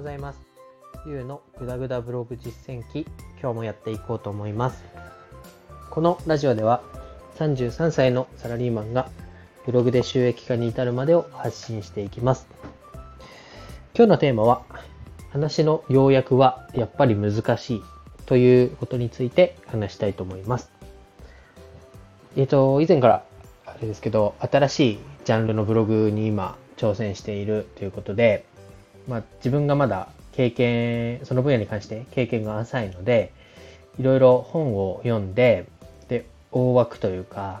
ございます。ゆうのぐだぐだブログ実践記、今日もやっていこうと思います。このラジオでは33歳のサラリーマンがブログで収益化に至るまでを発信していきます。今日のテーマは、話の要約はやっぱり難しいということについて話したいと思います。えっ、と、以前からあれですけど、新しいジャンルのブログに今挑戦しているということで、まあ、自分がまだ経験、その分野に関して経験が浅いので、いろいろ本を読んで、で、大枠というか、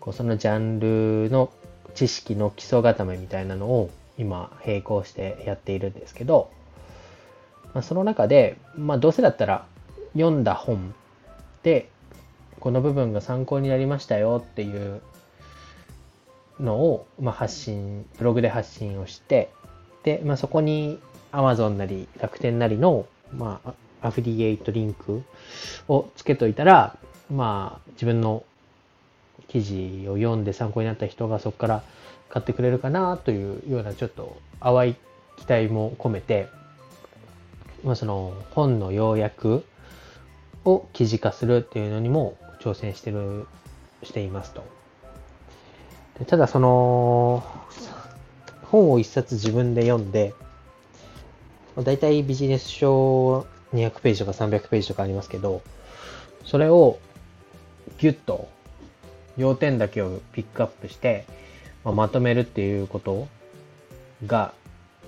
こうそのジャンルの知識の基礎固めみたいなのを今並行してやっているんですけど、まあ、その中で、まあ、どうせだったら読んだ本でこの部分が参考になりましたよっていうのを、まあ、発信、ブログで発信をして、で、まあ、そこに Amazon なり楽天なりの、まあ、アフィリエイトリンクをつけといたら、まあ、自分の記事を読んで参考になった人がそこから買ってくれるかなというようなちょっと淡い期待も込めて、まあ、その本の要約を記事化するっていうのにも挑戦してる、していますと。ただその、本を一冊自分で読んで、だいたいビジネス書200ページとか300ページとかありますけど、それをギュッと要点だけをピックアップして、まあ、まとめるっていうことが、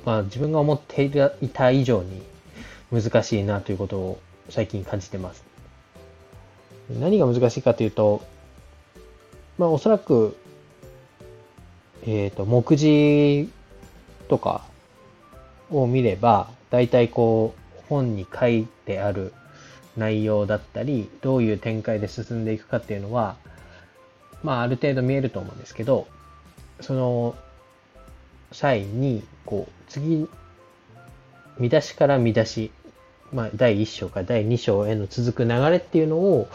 まあ、自分が思っていた以上に難しいなということを最近感じてます。何が難しいかというと、まあおそらくえっ、ー、と、目次とかを見れば、大体こう、本に書いてある内容だったり、どういう展開で進んでいくかっていうのは、まあ、ある程度見えると思うんですけど、その際に、こう、次、見出しから見出し、まあ、第1章から第2章への続く流れっていうのを、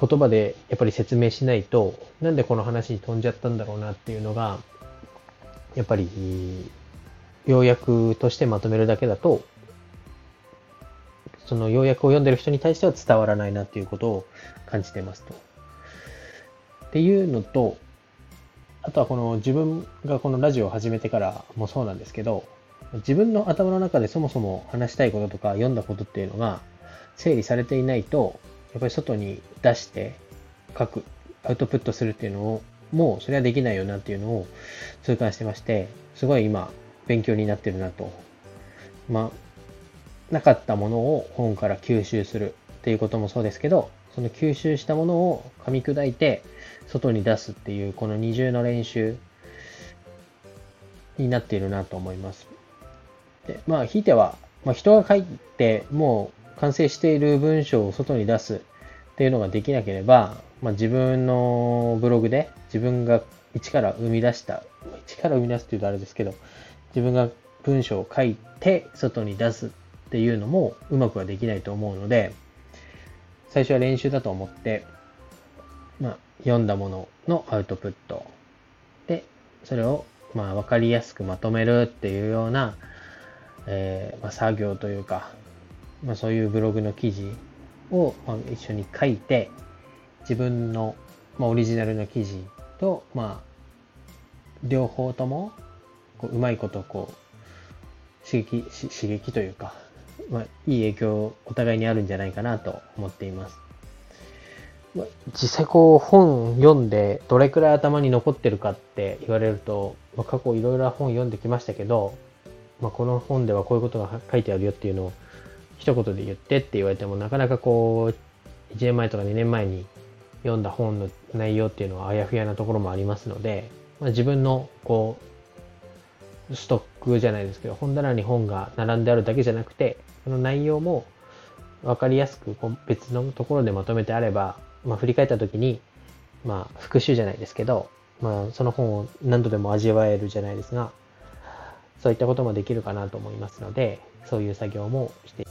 言葉でやっぱり説明しないと、なんでこの話に飛んじゃったんだろうなっていうのが、やっぱり、要約としてまとめるだけだと、その要約を読んでる人に対しては伝わらないなっていうことを感じてますと。っていうのと、あとはこの自分がこのラジオを始めてからもそうなんですけど、自分の頭の中でそもそも話したいこととか読んだことっていうのが整理されていないと、やっぱり外に出して書く、アウトプットするっていうのを、もうそれはできないよなっていうのを痛感してまして、すごい今勉強になってるなと。まあ、なかったものを本から吸収するっていうこともそうですけど、その吸収したものを噛み砕いて外に出すっていうこの二重の練習になっているなと思います。で、まあ、ひいては、まあ、人が書いてもう完成している文章を外に出すっていうのができなければ、まあ、自分のブログで自分が一から生み出した、一から生み出すっていうとあれですけど、自分が文章を書いて外に出すっていうのもうまくはできないと思うので、最初は練習だと思って、まあ、読んだもののアウトプットで、それをまあ分かりやすくまとめるっていうような、えーまあ、作業というか、まあ、そういうブログの記事を、まあ、一緒に書いて、自分の、まあ、オリジナルの記事と、まあ、両方とも、こううまいことこう、刺激、刺激というか、まあ、いい影響お互いにあるんじゃないかなと思っています。まあ、実際こう本読んでどれくらい頭に残ってるかって言われると、まあ、過去いろいろな本読んできましたけど、まあ、この本ではこういうことが書いてあるよっていうのを一言で言ってって言われてもなかなかこう、1年前とか2年前に読んだ本の内容っていうのはあやふやなところもありますので、まあ、自分のこう、ストックじゃないですけど、本棚に本が並んであるだけじゃなくて、その内容も分かりやすくこう別のところでまとめてあれば、まあ、振り返った時に、まあ、復習じゃないですけど、まあ、その本を何度でも味わえるじゃないですが、そういったこともできるかなと思いますので、そういう作業もして